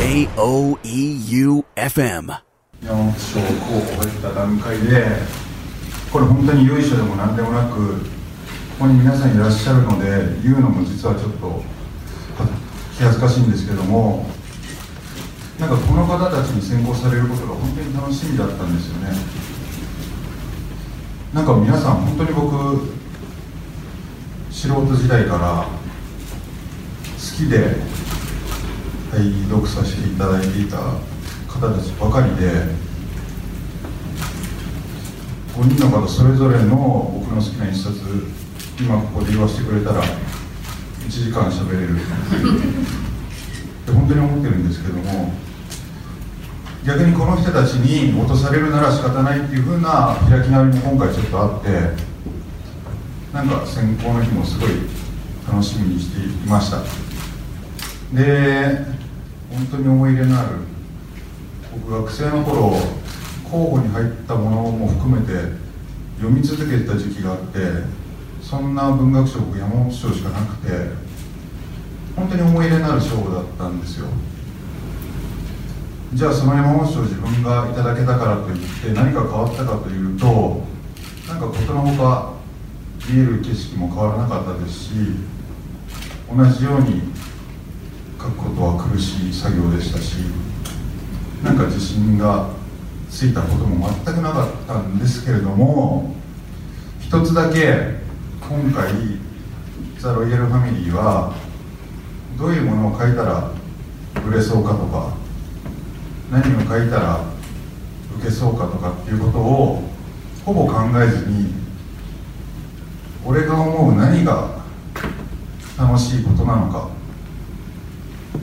J-O-E-U-F-M 山本賞候補が出た段階でこれ本当に由緒でも何でもなくここに皆さんいらっしゃるので言うのも実はちょっと気恥ずかしいんですけどもなんかこの方たちに選考されることが本当に楽しみだったんですよね。なんか皆さん本当に僕素人時代から好きで拝読させていただいていた方たちばかりで5人の方それぞれの僕の好きな一冊今ここで言わせてくれたら1時間喋れる。って本当に思ってるんですけども逆にこの人たちに落とされるなら仕方ないっていうふうな開き直りも今回ちょっとあってなんか選考の日もすごい楽しみにしていました。で本当に思い入れのある僕学生の頃候補に入ったものも含めて読み続けてた時期があってそんな文学賞山本賞しかなくて本当に思い入れのある賞だったんですよ。じゃあその山本賞自分がいただけたからといって何か変わったかというとなんかことのほか見える景色も変わらなかったですし同じように書くことは苦しい作業でしたしなんか自信がついたことも全くなかったんですけれども一つだけ今回ザ・ロイヤルファミリーはどういうものを書いたら売れそうかとか何を書いたら受けそうかとかっていうことをほぼ考えずに俺が思う何が楽しいことなのか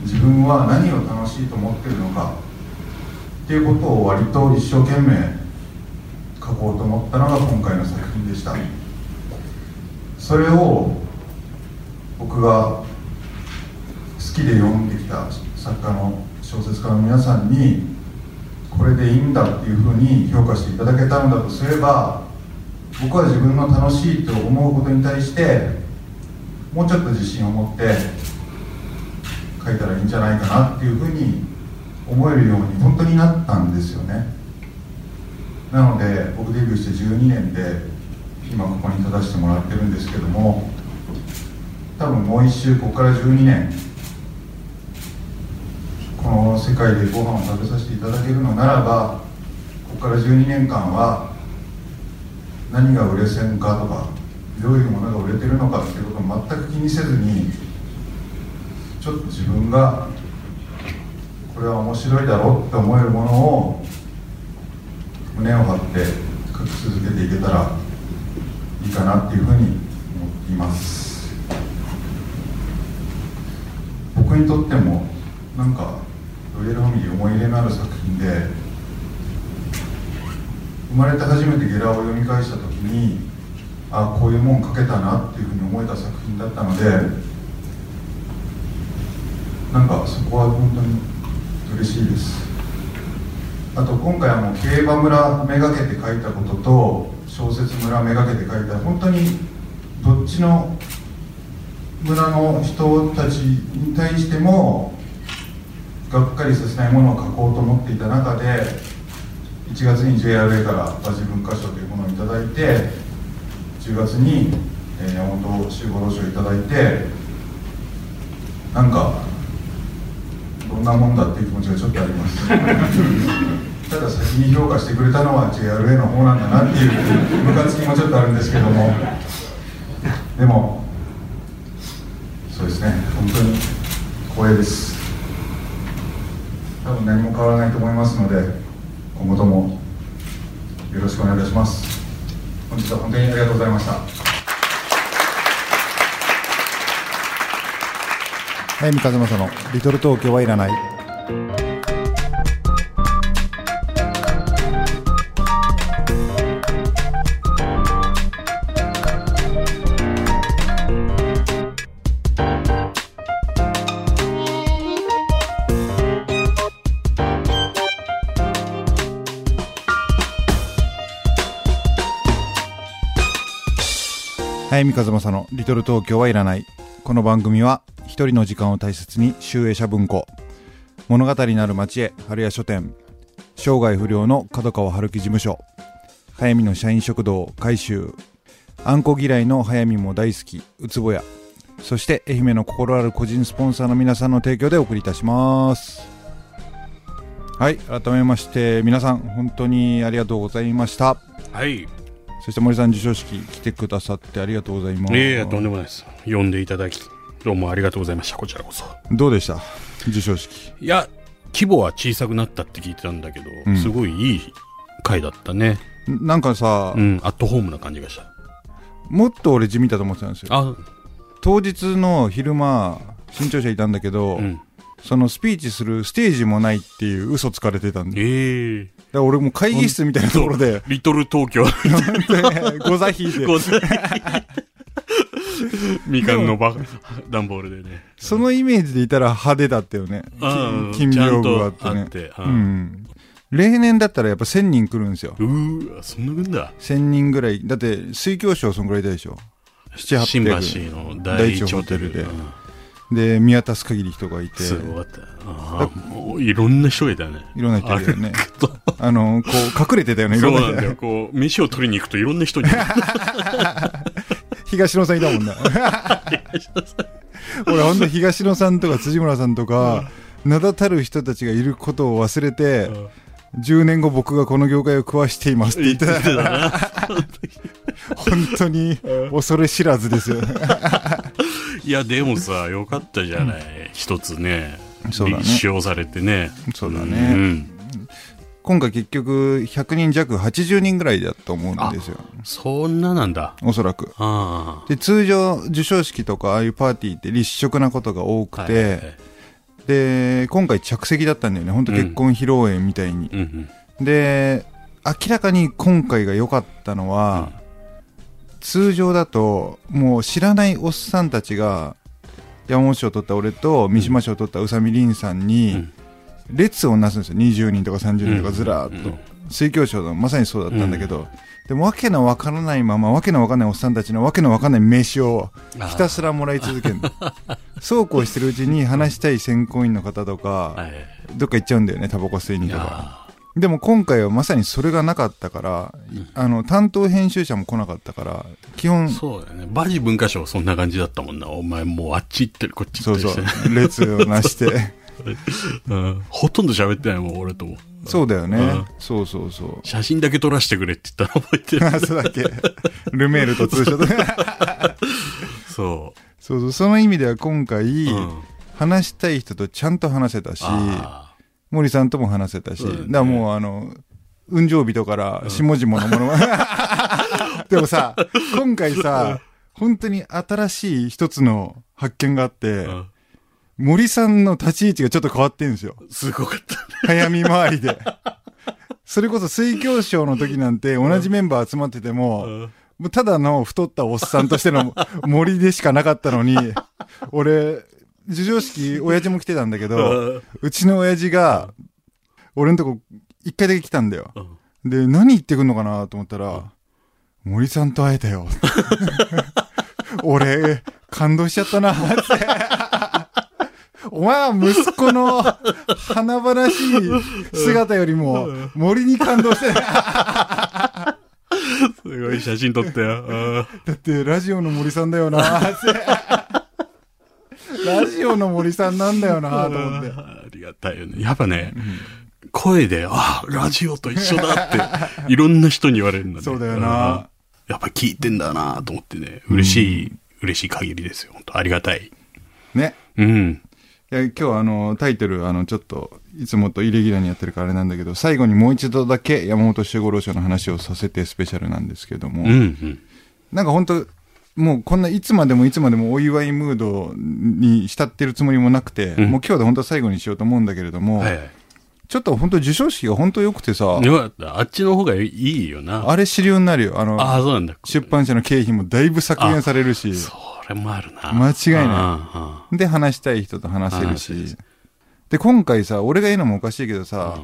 自分は何を楽しいと思ってるのか。っていうことを割と一生懸命書こうと思ったのが今回の作品でした。それを僕が好きで読んできた作家の小説家の皆さんにこれでいいんだっていうふうに評価していただけたのだとすれば僕は自分の楽しいと思うことに対してもうちょっと自信を持って書いたらいいんじゃないかなっていうふうに思えるように本当になったんですよね。なので僕デビューして12年で今ここに立たせてもらってるんですけども多分もう一周ここから12年この世界でご飯を食べさせていただけるのならばここから12年間は何が売れ線かとかどういうものが売れてるのかっていうことを全く気にせずにちょっと自分がこれは面白いだろうって思えるものを胸を張って書き続けていけたらいいかなっていうふうに思っています。僕にとってもなんかロイヤルファミリー思い入れのある作品で生まれて初めてゲラを読み返した時にああこういうもん書けたなっていうふうに思えた作品だったのでなんかそこは本当に嬉しいです。あと今回はもう競馬村めがけて書いたことと小説村めがけて書いた本当にどっちの村の人たちに対してもがっかりさせないものを書こうと思っていた中で1月に JRA から馬事文化賞というものをいただいて10月に山本周五郎賞をいただいてなんかんなもんだっていう気持ちがちょっとあります。ただ先に評価してくれたのは JRA の方なんだなっていうムカつきもちょっとあるんですけども。でもそうですね。本当に光栄です。多分何も変わらないと思いますので今後ともよろしくお願いいたします。本日は本当にありがとうございました。早見和正の「リトル東京はいらない」早見和正の「リトル東京はいらない」この番組は一人の時間を大切に集英社文庫。物語なる町へ春屋書店。生涯不良の角川春樹事務所。早見の社員食堂改修。あんこ嫌いの早見も大好き。うつぼや。そして愛媛の心ある個人スポンサーの皆さんの提供でお送りいたします。はい改めまして皆さん本当にありがとうございました。はい。そして森さん授賞式来てくださってありがとうございます。いやいや、とんでもないです。呼んでいただき、どうもありがとうございました。こちらこそ。どうでした？授賞式いや、規模は小さくなったって聞いてたんだけど、うんすごいいい回だったね。んなんかさ、うん、アットホームな感じがした。もっと俺地味だと思ってたんですよあ、当日の昼間新潮社いたんだけど、うん。そのスピーチするステージもないっていう嘘つかれてたんでええだから俺もう会議室みたいなところでリトル東京。ご座引いてこう みかんのバ段ボールでね。そのイメージでいたら派手だったよねうん金金屏風があってねて。ううんん例年だったらやっぱ1000人来るんですようーわ、そんな分だ。1000人ぐらいだって水郷賞そんぐらいいたでしょ7新800橋の第一ホテルで。第一ホテルで見渡す限り人がいてすごかった。ああもういろんな人がいたね。いろんな人いるよねあのこう隠れてたよねいろんな人そうなんだよ。こう、飯を取りに行くといろんな人に。東野さんいたもんな俺ほんと東野さんとか辻村さんとか名だたる人たちがいることを忘れて10年後僕がこの業界を食わしていますって言ってたて。本当に恐れ知らずですよいや、でもさ、よかったじゃない。一つね。そうだね立証されてね。そうだうねん。今回結局100人弱80人ぐらいだと思うんですよ。そんななんだ。おそらく。あで通常授賞式とかああいうパーティーって立食なことが多あ。くて、はいはいはい。で今回着席だったんだよね。本当結婚披露宴みたいに、うんで明らかに今回が良かったのは、通常だともう知らないおっさんたちが山本賞を取った俺と三島賞を取った宇佐美凛さんうにん列をなすんですよ。20人とか30人とかうん。ずらーっと、うん。水郷賞のまさにそうだったんだけど、でもわけのわからないままわけのわかんないおっさんたちのわけのわかんない名刺をひたすらもらい続けるの。そうこうしてるうちに話したい選考員の方とか、はい。どっか行っちゃうんだよねタバコ吸いにいとか。やでも今回はまさにそれがなかったから、あの担当編集者も来なかったから基本ーそうだよね。バジ文化賞そんな感じだったもんな。お前もうあっち行ってる、こっちそう行ってる。そう。列をなして うん。ほとんど喋ってないもん、俺とも。そうだよね、うん。そうそうそう。写真だけ撮らせてくれって言ったの覚えてる。あ そうだっけ。ルメールとツーショット。そそうそうその意味では今回、う。うん。話したい人とちゃんと話せたしあ森さんとも話せたし、だからもうあの雲上人から下々のもの でもさ今回さ本当に新しい一つの発見があって、ーうん森さんの立ち位置がちょっと変わってんですよ。すごかったね。早見回りで。それこそ水郷賞の時なんて同じメンバー集まってても、うんもうただの太ったおっさんとしての 森でしかなかったのに、俺、授賞式、親父も来てたんだけど、うちの親父が、俺のとこ一回だけ来たんだよ。うんで、何言ってくんのかなと思ったら、森さんと会えたよ。俺、感動しちゃったな、って。お前は息子の華々しい姿よりも森に感動して、だすごい写真撮ったよ。うんってラジオの森さんだよな。ラジオの森さんなんだよな、と思って。ありがたいよね。やっぱね、声で、あ、ラジオと一緒だって、いろんな人に言われるんだね。そうだよなうん。やっぱ聞いてんだなと思ってね、嬉しい、嬉しい限りですよ。本当ありがたい。ね。うん。いや今日はあのタイトルあのちょっといつもとイレギュラーにやってるからあれなんだけど最後にもう一度だけ山本周五郎賞の話をさせてスペシャルなんですけども、うん、うん。なんか本当もうこんないつまでもいつまでもお祝いムードに浸ってるつもりもなくて、うんもう今日で本当は最後にしようと思うんだけれども、はいはい。ちょっと本当授賞式が本当良くてさ。あっちの方がいいよな。あれ資料になるよ。あのああ、そうなんだ。出版社の経費もだいぶ削減されるし。それもあるな。間違いない。なで話したい人と話せるし。で今回さ俺が言うのもおかしいけどさ、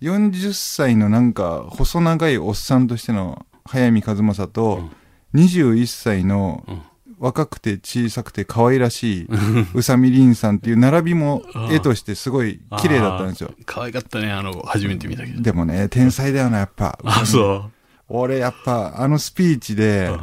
40歳のなんか細長いおっさんとしての早見和正と、21歳の若くて小さくて可愛らしい 宇佐美凛さんっていう並びも絵としてすごい綺麗だったんですよ。可愛かったね、あの、初めて見たけど。でもね、天才だよな、やっぱ。あ、そ俺やっぱあのスピーチう。でうん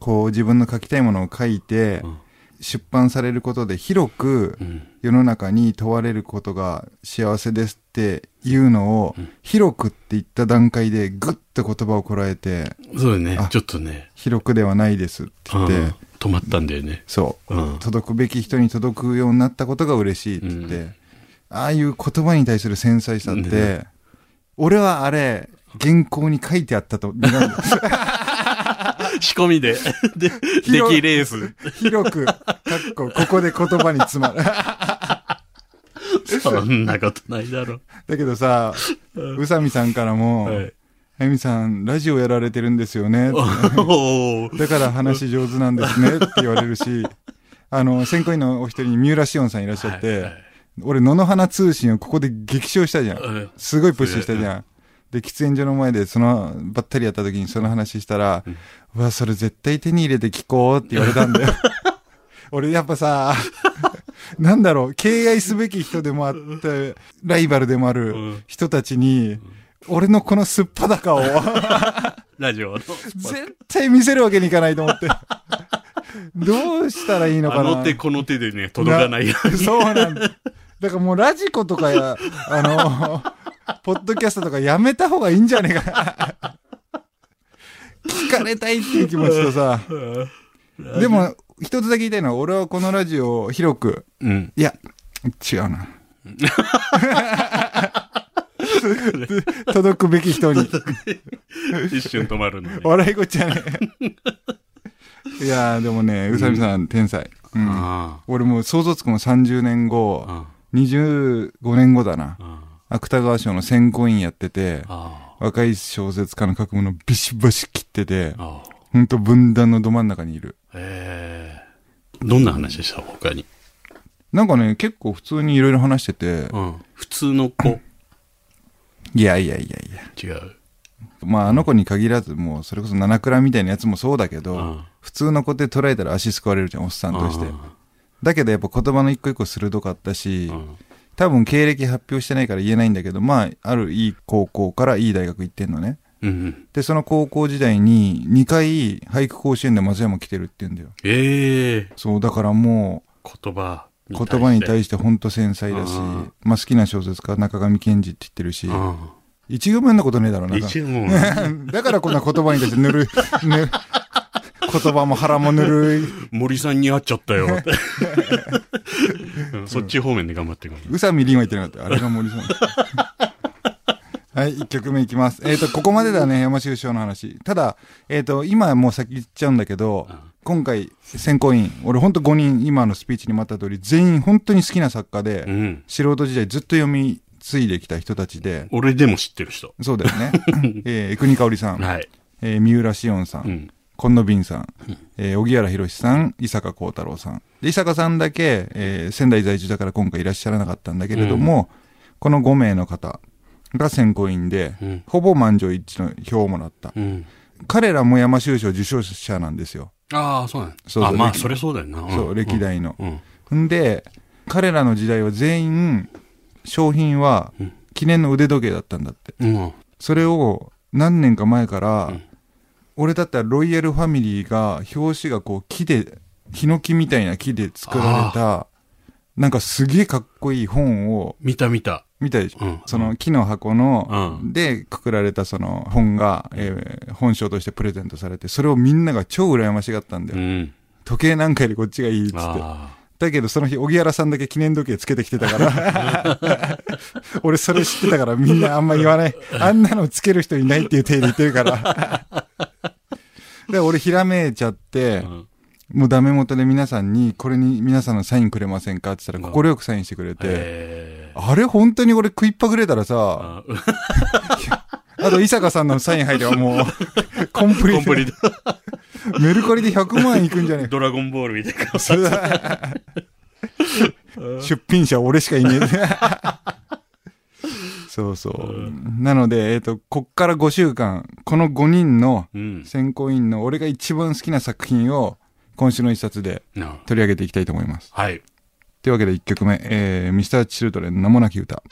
こう自分の書きたいものを書いてうん出版されることで広くうん。世の中に問われることが幸せですっていうのを広くって言った段階でグッと言葉をこらえてそうだねあ。ちょっとね。広くではないですって言って、うん止まったんだよね。そう、うん届くべき人に届くようになったことが嬉しいって言って、うんああいう言葉に対する繊細さって、ね俺はあれ原稿に書いてあったと 仕込みで。で、出広来レース。広く、かっこ、ここで言葉に詰まる。そんなことないだろ。だけどさ、宇佐美さんからも、はい。あゆみさん、ラジオやられてるんですよね。だから話上手なんですねって言われるし、あの、選考員のお一人に三浦紫音さんいらっしゃって、はいはい俺、野々花通信をここで激賞したじゃん。うんすごいプッシュしたじゃん。で、喫煙所の前でその、ばったりやった時にその話したら、うわ、それ絶対手に入れて聞こうって言われたんだよ。俺やっぱさ、なんだろう、敬愛すべき人でもあって、ライバルでもあうるん人たちに、俺のこのすっぱだかを、ラジオの。絶対見せるわけにいかないと思って。どうしたらいいのかなあの手この手でね、届かないように。そうなんだ。だからもうラジコとかや、あの、ポッドキャストとかやめた方がいいんじゃねえかな。聞かれたいっていう気持ちとさ。でも、一つだけ言いたいのは、俺はこのラジオを広く、うん。いや、違うな。届くべき人に。一瞬止まるのね。笑いこっちゃねえ。いやーでもね、宇佐美さん、天才。うん。あ俺もう想像つくも30年後、あ。25年後だな。あ芥川賞の選考委員やってて、あ。若い小説家の書くものビシバシ切ってて。ほんと分断のど真ん中にいる。ええ。どんな話でした？他に。なんかね、結構普通にいろいろ話してて、うん。普通の子。いやいやいやいや。違う。まああの子に限らず、もうそれこそ七倉みたいなやつもそうだけど、うん普通の子って捉えたら足すくわれるじゃん、おっさんとしてうん。だけどやっぱ言葉の一個一個鋭かったし、うん多分経歴発表してないから言えないんだけど、まあ、あるいい高校からいい大学行ってんのね。うん。で、その高校時代に2回俳句甲子園で松山来てるって言うんだよ。ええ。そう、だからも言葉う、言葉に対ししてほんと繊細だしうん、まあ好きな小説家中上健二って言ってるし。一行目のことねえだろうな。一応もう、だからこんな言葉に対してぬるい、ぬる言葉も腹もぬるい。森さんに会っちゃったよ そっち方面で頑張ってくる。宇佐美凛は言ってなかった。あれが森さん。はい、一曲目いきます。えっ、と、ここまでだね、山修賞の話。ただ、えっ、と、今はもう先言っちゃうんだけど、うん今回、選考委員、俺ほんと5人、今のスピーチにもあった通り、全員本当に好きな作家で、うん。素人時代ずっと読み継いできた人たちで、俺でも知ってる人。そうだよね。えー、国香織さん、はい。えー三浦紫音さん、うん。今野敏さん、えー、荻原博さん、伊坂幸太郎さん。で、伊坂さんだけ、えー仙台在住だから今回いらっしゃらなかったんだけれども、この5名の方が選考員で、うん。ほぼ満場一致の票をもらった。うん。彼らも山修賞受賞者なんですよ。ああ、そうなんそうそうあ、まあ、歴それそうだよな。んそう、歴。代の。うん。んで、彼らの時代は全員、商品はうん記念の腕時計だったんだって。うん。それを何年か前から、うん俺だったらロイヤルファミリーが表紙がこう木でヒノキみたいな木で作られたなんかすげえかっこいい本を見た見た。見たでしょ、うん。その木の箱の、うん。でくくられたその本が、えー本賞としてプレゼントされてそれをみんなが超羨ましがったんだよ、うん。時計なんかよりこっちがいいっつって。あだけどその日荻原さんだけ記念時計つけてきてたから。俺それ知ってたからみんなあんま言わない。あんなのつける人いないっていう体で言ってるから。で俺ひらめいちゃってもうダメ元で皆さんにこれに皆さんのサインくれませんかって言ったら快くサインしてくれて、えあれ本当に俺食いっぱぐれたらさあ あと伊坂さんのサイン入ればもうコンプリートコンプリート。メルカリで100万円いくんじゃねえ？ドラゴンボールみたいな顔 出品者俺しかいねえ。そうそう。なので、えっ、と、こっから5週間、この5人のうん。選考委員の俺が一番好きな作品を今週の一冊でな取り上げていきたいと思います。はい。というわけで1曲目、えー、ミスターチルドレン名もなき歌。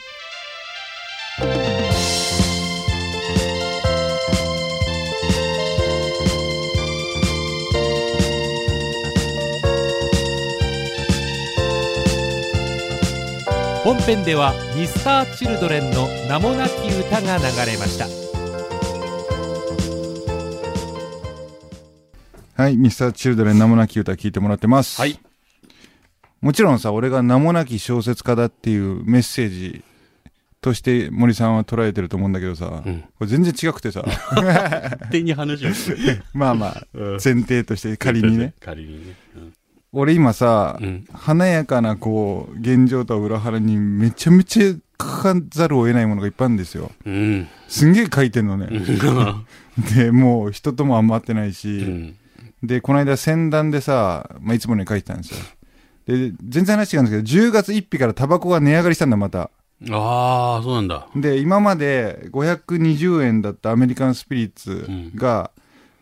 本編ではミスターチルドレンの名もなき歌が流れましたはい、ミスターチルドレン名もなき歌聞いてもらってます。はい。もちろんさ、俺が名もなき小説家だっていうメッセージとして森さんは捉えてると思うんだけどさ、うんこれ全然違くてさ、勝手に話を。まあまあ、うん前提として仮にね。。仮にね。うん俺今さ、うん。華やかなこう、現状とは裏腹にめちゃめちゃ書かざるを得ないものがいっぱいあるんですよ。うん。すんげえ書いてんのね。で、もう人ともあんま会ってないし、うん。で、この間先談でさ、まあ、いつもに書いてたんですよ。で、全然話違うんですけど、10月1日からタバコが値上がりしたんだ、また。ああ、そうなんだ。で、今まで520円だったアメリカンスピリッツが、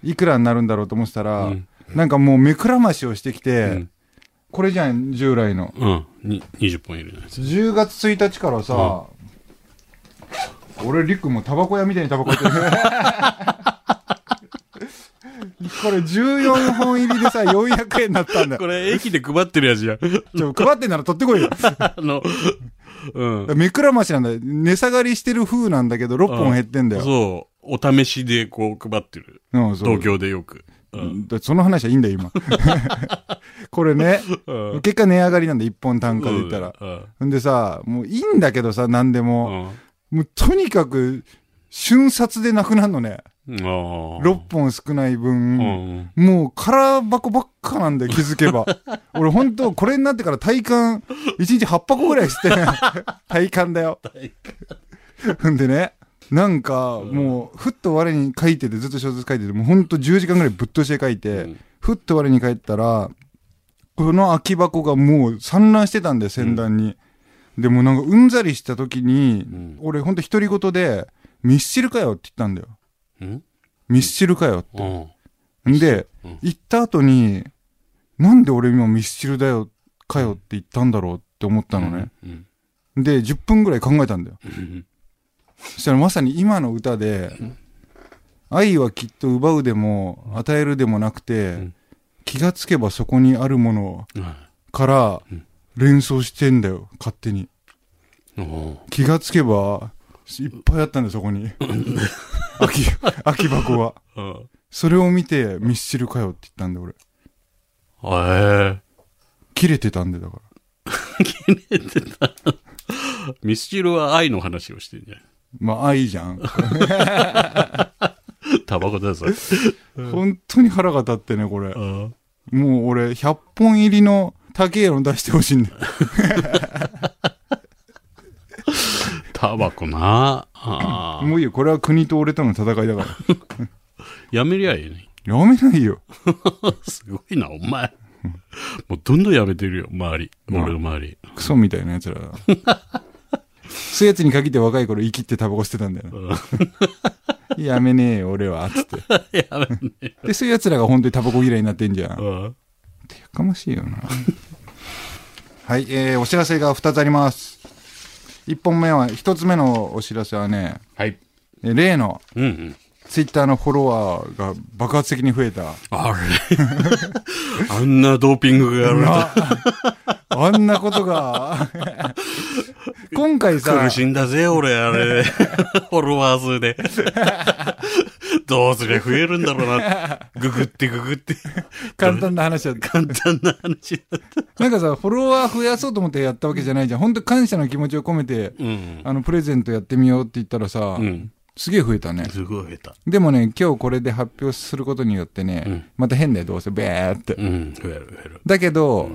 いくらになるんだろうと思ってたら、うんなんかもう目くらましをしてきて、うんこれじゃん、従来の。うん。に20本いるやつ。10月1日からさ、俺、リックもタバコ屋みたいにタバコやってる。これ14本入りでさ、400円になったんだよ。これ、駅で配ってるやつじゃん。ちょ、配ってんなら取ってこいよ。あの、うん。目くらましなんだよ。値下がりしてる風なんだけど、6本減ってんだよ。そう。お試しでこう配ってる。うん、そう東京でよく。うん。だその話はいいんだよ、今。これね、うん結果値上がりなんだ、1本単価で言ったら。うん。んでさ、もういいんだけどさ、何でうも。ん。もうとにかく、瞬殺でなくなるのね。うん。6本少ない分、うん。もう空箱ばっかなんだよ、気づけば。俺ほんと、これになってから体感、1日8箱ぐらいしてね。体感だよ。ほんでね、なんか、もう、ふっと我に書いてて、ずっと小説書いてて、もうほんと10時間ぐらいぶっ通して書いて、うんふっと我に帰ったら、この空き箱がもう散乱してたんだよ、先端に。でもなんかうんざりした時に、ん俺ほんと独り言で、ミスチルかよって言ったんだよ。うん。ミスチルかよって。うん。んで、うん行った後に、なんで俺今ミスチルだよ、かよって言ったんだろうって思ったのね。うん。で、10分ぐらい考えたんだよ。うん。そしたらまさに今の歌で、愛はきっと奪うでも、与えるでもなくて、ん気がつけばそこにあるものから連想してんだよ、勝手に。うん。気がつけば、いっぱいあったんだよ、そこに。空き、空き箱が。うん。それを見て、ミスチルかよって言ったんだよ、俺。へえ。切れてたんだよ、だから。ミスチルは愛の話をしてんじゃん。まあ、愛じゃん。タバコだぞ。本当に腹が立ってね、これ。うん。もう俺、100本入りの高えの出してほしいんだよ。タバコなああ。もういいよ、これは国と俺との戦いだから。やめりゃいいね。やめないよ。すごいな、お前。もうどんどんやめてるよ、周り。俺の周り。クソみたいな奴らだ。そういうやつに限って若い頃生きってタバコ捨てたんだよな。やめねえよ、俺は。つって。やめねで、そういう奴らが本当にタバコ嫌いになってんじゃん。やうん。かましいよな。はい、えー、お知らせが2つあります。1本目は、1つ目のお知らせはね、はい。えー例のうんうん。ツイッターのフォロワーが爆発的に増えた。あれ？あんなドーピングがやられああんなことが。今回さ苦、しんだぜ、俺、あれ。フォロワー数で。どうすりゃ増えるんだろうな。ググってググって。簡単な話だった。簡単な話だった。なんかさ、フォロワー増やそうと思ってやったわけじゃないじゃん。本当感謝の気持ちを込めて、うん。あの、プレゼントやってみようって言ったらさ、うん。すげえ増えたね。すごい増えた。でもね、今日これで発表することによってね、うんまた変だよ、どうせ、べーって。うん。増える増える。だけど、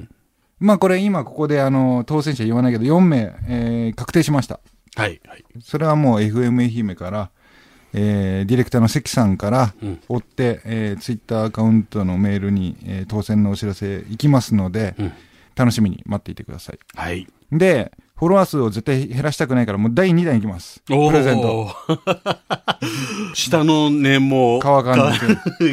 まあこれ今ここであの、当選者言わないけど、4名、えー確定しました。はい。はい。それはもう FM 愛媛から、えーディレクターの関さんからうん追って、えーツイッターアカウントのメールに、えー当選のお知らせ行きますので、うん楽しみに待っていてください。はい。で、フォロワー数を絶対減らしたくないから、もう第2弾いきます。プレゼント。ト。下の根も乾かんない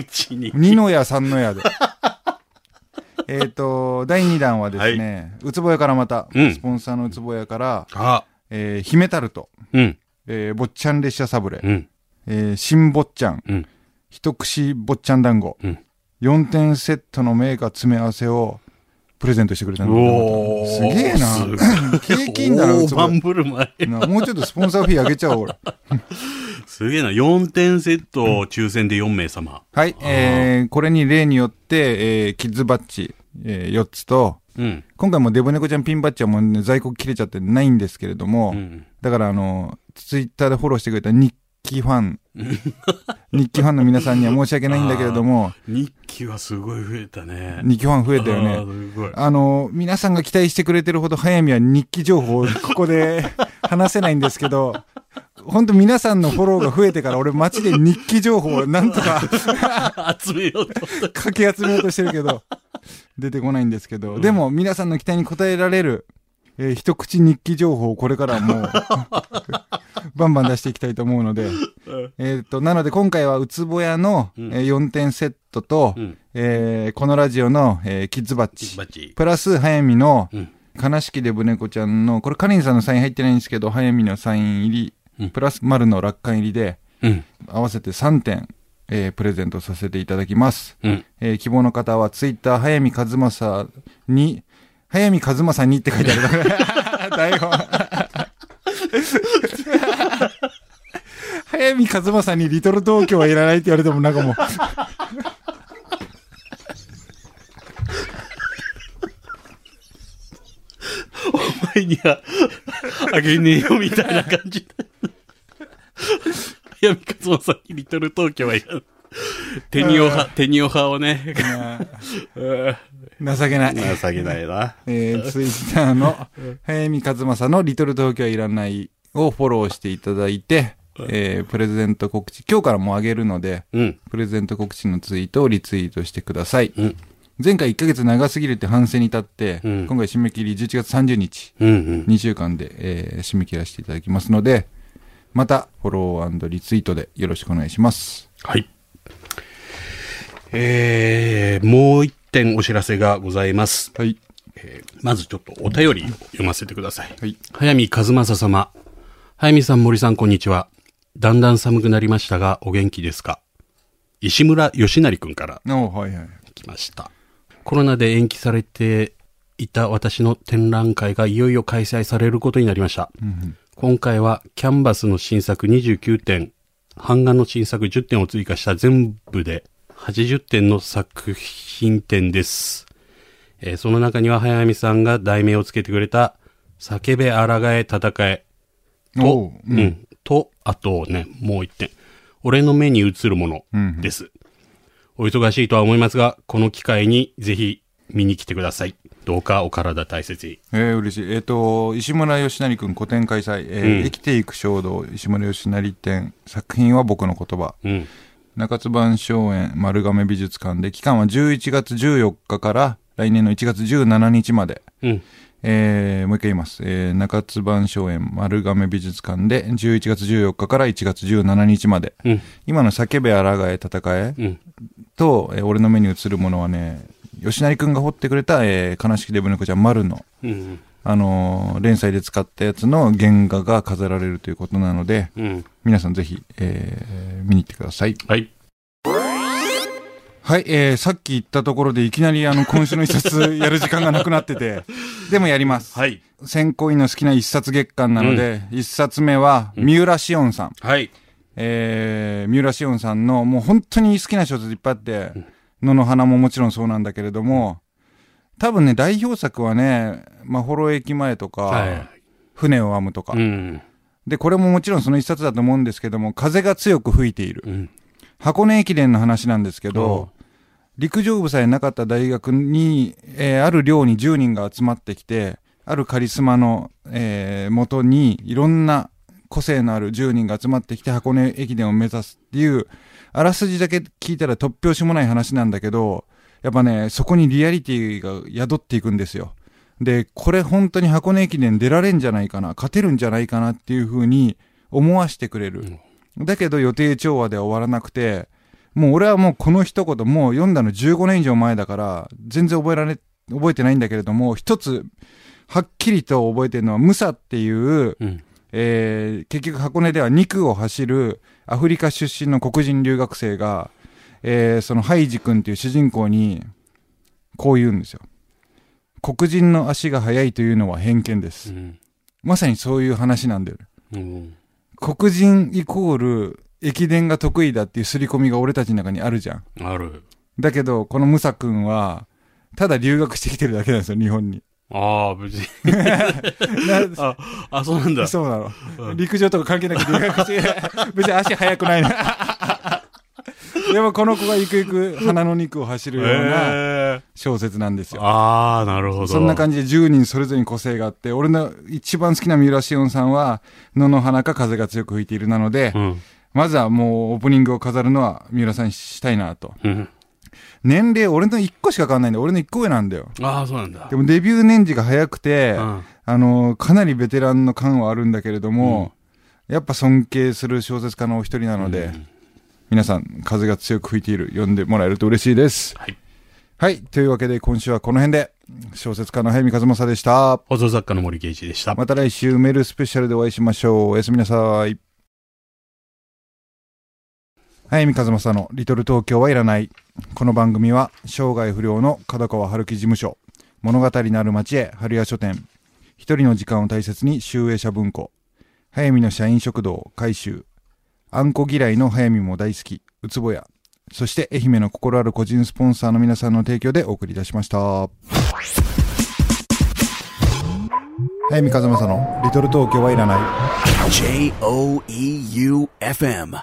うちに。二の矢三の矢で。えっと、第2弾はですね、うつぼやからまた、うんスポンサーのうつぼやから、あ、えー、姫タルト、うん、えー、坊ちゃん列車サブレ、うん、えー、新坊ちゃん、うん、一串坊ちゃん団子、うん4点セットのメーカー詰め合わせをプレゼントしてくれたんだすげえな景気いいんだな大盤振る舞い。なもうちょっとスポンサーフィー上げちゃおう、俺。すげえな。4点セットを抽選で4名様。はい、えー、これに例によって、えー、キッズバッジ、えー、4つと、うん。今回もデブ猫ちゃんピンバッジはもう、ね、在庫切れちゃってないんですけれども、うん。だからあの、ツイッターでフォローしてくれた日記ファン、日記ファンの皆さんには申し訳ないんだけれども、日記はすごい増えたね。日記ファン増えたよあね。あの、皆さんが期待してくれてるほど早見は日記情報を ここで 話せないんですけど、本当皆さんのフォローが増えてから俺街で日記情報をなんとか集めようと。かき集めようとしてるけど、出てこないんですけど、でも皆さんの期待に応えられる、えー一口日記情報をこれからもう、バンバン出していきたいと思うので、えっと、なので今回はうつぼやの、うんえー4点セットと、うん。えーこのラジオの、えーキッズバッチ。プラス早見の、うん。悲しきデブ猫ちゃんの、これカリンさんのサイン入ってないんですけど、早見のサイン入り、うんプラス丸の楽観入りで、うん。合わせて3点、えープレゼントさせていただきます。うん。えー希望の方はツイッター、早見和正に、早見和正にって書いてある。台本。早見和正にリトル東京はいらないって言われてもなんかもう、お前には、あげねえよみたいな感じ。で。早見和正にリトル東京はいらん。テニオ派、テニオ派をね、情けない。情けないな。えー、ツイッターの、早見和正のリトル東京はいらないをフォローしていただいて、えー、プレゼント告知、今日からもうあげるので、うん。プレゼント告知のツイートをリツイートしてください。うん。前回1ヶ月長すぎるって反省に立って、うん今回締め切り11月30日、うん。うん。2週間で、えー締め切らせていただきますので、またフォローリツイートでよろしくお願いします。はい。えー、もう一点お知らせがございます。はい。えーまずちょっとお便りを読ませてください。はい。早見和正様。早見さん、森さん、こんにちは。だんだん寒くなりましたが、お元気ですか？石村義成くんからおはいはい。来ました。コロナで延期されていた私の展覧会がいよいよ開催されることになりました。うん今回はキャンバスの新作29点、版画の新作10点を追加した全部で80点の作品展です。えーその中には早見さんが題名をつけてくれた叫べ抗え戦えおとう、うん、と、あとね、もう一点。俺の目に映るものです。お忙しいとは思いますが、この機会にぜひ見に来てください。どうかお体大切に。えー、嬉しい。えっ、と、石村義成くん個展開催、えーうん生きていく衝動、石村義成展、作品は僕の言葉。うん。中津版荘園丸亀美術館で、期間は11月14日から来年の1月17日まで。うん。えーもう一回言います。えー中津版荘園丸亀美術館で11月14日から1月17日まで。うん。今の叫べ抗え戦えうん。と、えー俺の目に映るものはね、吉成くんが彫ってくれた、えー悲しきデブ猫ちゃん丸の、うん。あのー連載で使ったやつの原画が飾られるということなので、うん。皆さんぜひ、えー見に行ってください。はい。はい、えーさっき言ったところでいきなりあの今週の一冊 やる時間がなくなってて、でもやります。はい。選考委員の好きな一冊月間なので、一冊目は、三浦紫音さん。はい。えー、三浦紫音さんのもう本当に好きな小説いっぱいあって、野の花ももちろんそうなんだけれども、多分ね、代表作はね、まあ、幌駅前とか、はい。船を編むとか、うん。で、これももちろんその一冊だと思うんですけども、風が強く吹いている。うん。箱根駅伝の話なんですけど、陸上部さえなかった大学に、えーある寮に10人が集まってきて、あるカリスマの、えー元に、いろんな個性のある10人が集まってきて箱根駅伝を目指すっていう、あらすじだけ聞いたら突拍子もない話なんだけど、やっぱね、そこにリアリティが宿っていくんですよ。で、これ本当に箱根駅伝出られんじゃないかな、勝てるんじゃないかなっていう風に思わしてくれる。だけど予定調和では終わらなくて、もう俺はもうこの一言、もう読んだの15年以上前だから、全然覚えられ、覚えてないんだけれども、一つ、はっきりと覚えてるのは、ムサっていう、うん。えー結局箱根では2区を走るアフリカ出身の黒人留学生が、えーそのハイジ君っていう主人公に、こう言うんですよ。黒人の足が速いというのは偏見です。うん。まさにそういう話なんだよ。うん。黒人イコール駅伝が得意だっていう刷り込みが俺たちの中にあるじゃん。ある。だけど、このムサ君は、ただ留学してきてるだけなんですよ、日本に。ああ、別に。なあ、あ、そうなんだ。そうなの。うん陸上とか関係なく留学して、別に足速くないの。でもこの子がゆくゆく鼻の肉を走るようなええ小説なんですよ。ああ、なるほど。そんな感じで10人それぞれに個性があって、俺の一番好きな三浦紫音さんは、野の花か風が強く吹いているなので、うん。まずはもうオープニングを飾るのは三浦さんにしたいなと。うん。年齢俺の1個しか変わんないんだよ。俺の1個上なんだよ。ああ、そうなんだ。でもデビュー年次が早くて、うん。あの、かなりベテランの感はあるんだけれども、やっぱ尊敬する小説家のお一人なので、うん皆さん、風が強く吹いている、読んでもらえると嬉しいです。はい。はい。というわけで、今週はこの辺で、小説家の早見和正でした。放送作家の森圭一でした。また来週、メールスペシャルでお会いしましょう。おやすみなさい。早見和正のリトル東京はいらない。この番組は、生涯不良の角川春樹事務所、物語なる町へ春屋書店、一人の時間を大切に集英社文庫、早見の社員食堂改修、あんこ嫌いの早見も大好き、うつぼや、そして愛媛の心ある個人スポンサーの皆さんの提供でお送りいたしました。早見和正のリトル東京はいらない。J O E U F M.